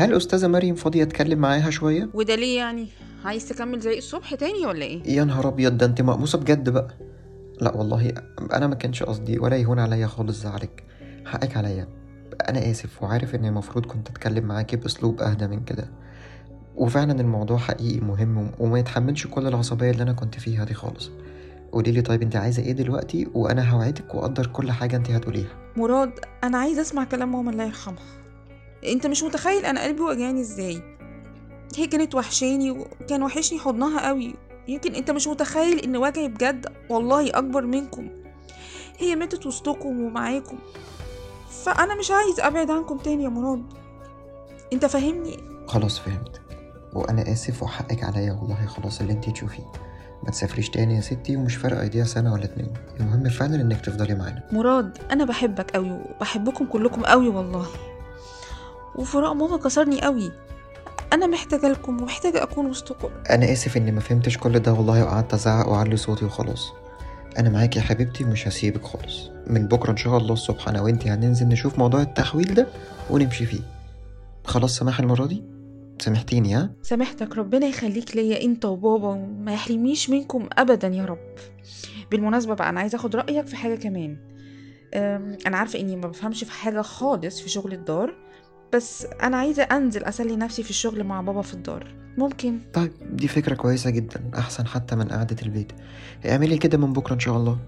هل أستاذة مريم فاضية أتكلم معاها شوية؟ وده ليه يعني؟ عايز تكمل زي الصبح تاني ولا إيه؟ يا نهار أبيض ده أنت مقموصة بجد بقى. لا والله أنا ما كانش قصدي ولا يهون عليا خالص زعلك. حقك عليا. أنا آسف وعارف إن المفروض كنت أتكلم معاكي بأسلوب أهدى من كده. وفعلا الموضوع حقيقي مهم وما يتحملش كل العصبية اللي أنا كنت فيها دي خالص. قوليلي طيب أنت عايزة إيه دلوقتي؟ وأنا هوعدك وأقدر كل حاجة أنت هتقوليها. مراد أنا عايز أسمع كلام ماما الله يرحمها. انت مش متخيل أنا قلبي وجعني إزاي. هي كانت وحشاني وكان وحشني حضنها قوي. يمكن انت مش متخيل ان وجعي بجد والله اكبر منكم. هي ماتت وسطكم ومعاكم. فانا مش عايز ابعد عنكم تاني يا مراد. انت فاهمني؟ خلاص فهمت. وأنا آسف وحقك عليا والله خلاص اللي أنت تشوفيه. ما تسافريش تاني يا ستي ومش فارقة ايديها سنة ولا اتنين. المهم فعلا انك تفضلي معانا. مراد أنا بحبك قوي وبحبكم كلكم قوي والله. وفراق ماما كسرني قوي. أنا محتاجة لكم ومحتاجة أكون وسطكم. أنا آسف إني ما فهمتش كل ده والله وقعدت أزعق وأعلي صوتي وخلاص. أنا معاكي يا حبيبتي ومش هسيبك خالص. من بكرة إن شاء الله الصبح أنا وأنتي هننزل نشوف موضوع التحويل ده ونمشي فيه. خلاص سماح المرة دي؟ سامحتيني ها؟ سامحتك ربنا يخليك ليا أنت وبابا وما يحرمنيش منكم ابدا يا رب. بالمناسبة بقى أنا عايزة أخد رأيك في حاجة كمان. أنا عارفة إني ما بفهمش في حاجة خالص في شغل الدار بس أنا عايزة أنزل أسلي نفسي في الشغل مع بابا في الدار. ممكن. طيب دي فكرة كويسة جدا أحسن حتى من قعدة البيت. اعملي كده من بكرة إن شاء الله.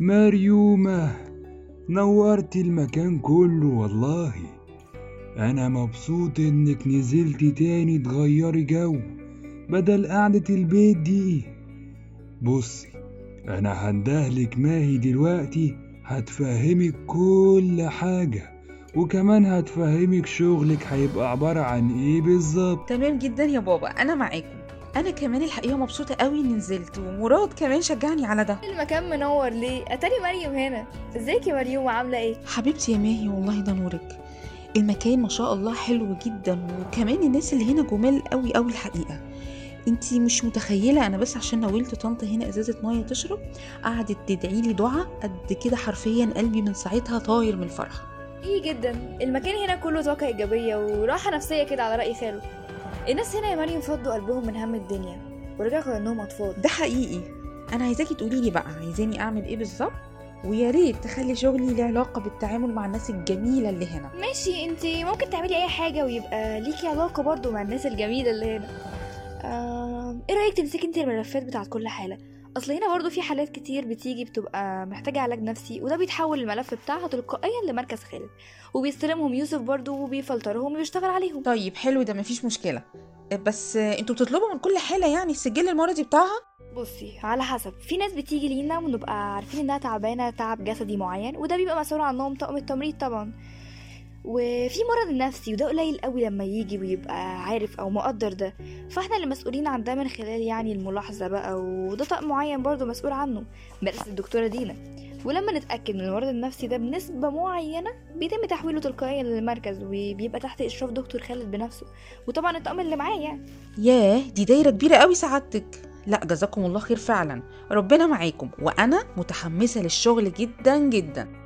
مريومة نورتي المكان كله والله. أنا مبسوط إنك نزلتي تاني تغيري جو بدل قعدة البيت دي. بصي أنا هندهلك ماهي دلوقتي هتفهمك كل حاجة. وكمان هتفهمك شغلك هيبقى عبارة عن إيه بالظبط. تمام جدا يا بابا أنا معاكم. أنا كمان الحقيقة مبسوطة قوي إني نزلت ومراد كمان شجعني على ده. المكان منور ليه؟ أتاري مريم هنا. إزيك يا مريم؟ عامله إيه؟ حبيبتي يا ماهي والله ده نورك. المكان ما شاء الله حلو جدا وكمان الناس اللي هنا جمال قوي قوي الحقيقة. انتي مش متخيلة أنا بس عشان ناولت طنط هنا إزازة مية تشرب قعدت تدعي لي دعاء قد كده حرفيا قلبي من ساعتها طاير من الفرح. إيه جدا. المكان هنا كله طاقة إيجابية وراحة نفسية كده على رأي خاله. الناس هنا يا مريم فضوا قلبهم من هم الدنيا ورجعوا كانهم أطفال. ده حقيقي. أنا عايزاكي تقولي لي بقى عايزاني أعمل إيه بالظبط؟ ويا ريت تخلي شغلي له علاقة بالتعامل مع الناس الجميلة اللي هنا. ماشي انت ممكن تعملي أي حاجة ويبقى ليكي علاقة برضو مع الناس الجميلة اللي هنا. آه... إيه رأيك تمسكي انت الملفات بتاعت كل حالة؟ أصل هنا برضو في حالات كتير بتيجي بتبقى محتاجة علاج نفسي وده بيتحول الملف بتاعها تلقائيا لمركز خالد وبيستلمهم يوسف برضو وبيفلترهم وبيشتغل عليهم. طيب حلو ده مفيش مشكلة. بس أنتوا بتطلبوا من كل حالة يعني السجل المرضي بتاعها؟ بصي على حسب. في ناس بتيجي لينا ونبقى عارفين إنها تعبانة تعب جسدي معين وده بيبقى مسؤول عنهم طاقم التمريض طبعا. وفي مرض النفسي وده قليل قوي لما يجي ويبقى عارف أو مقدر ده. فإحنا اللي مسؤولين عن ده من خلال يعني الملاحظة بقى وده طاقم معين برضه مسؤول عنه برئاسه الدكتورة دينا. ولما نتأكد من المرض النفسي ده بنسبة معينة بيتم تحويله تلقائيا للمركز وبيبقى تحت إشراف دكتور خالد بنفسه. وطبعا الطاقم اللي معاه يعني. ياه دي دايرة كبيرة قوي سعادتك. لا جزاكم الله خير فعلا. ربنا معاكم وأنا متحمسة للشغل جدا جدا.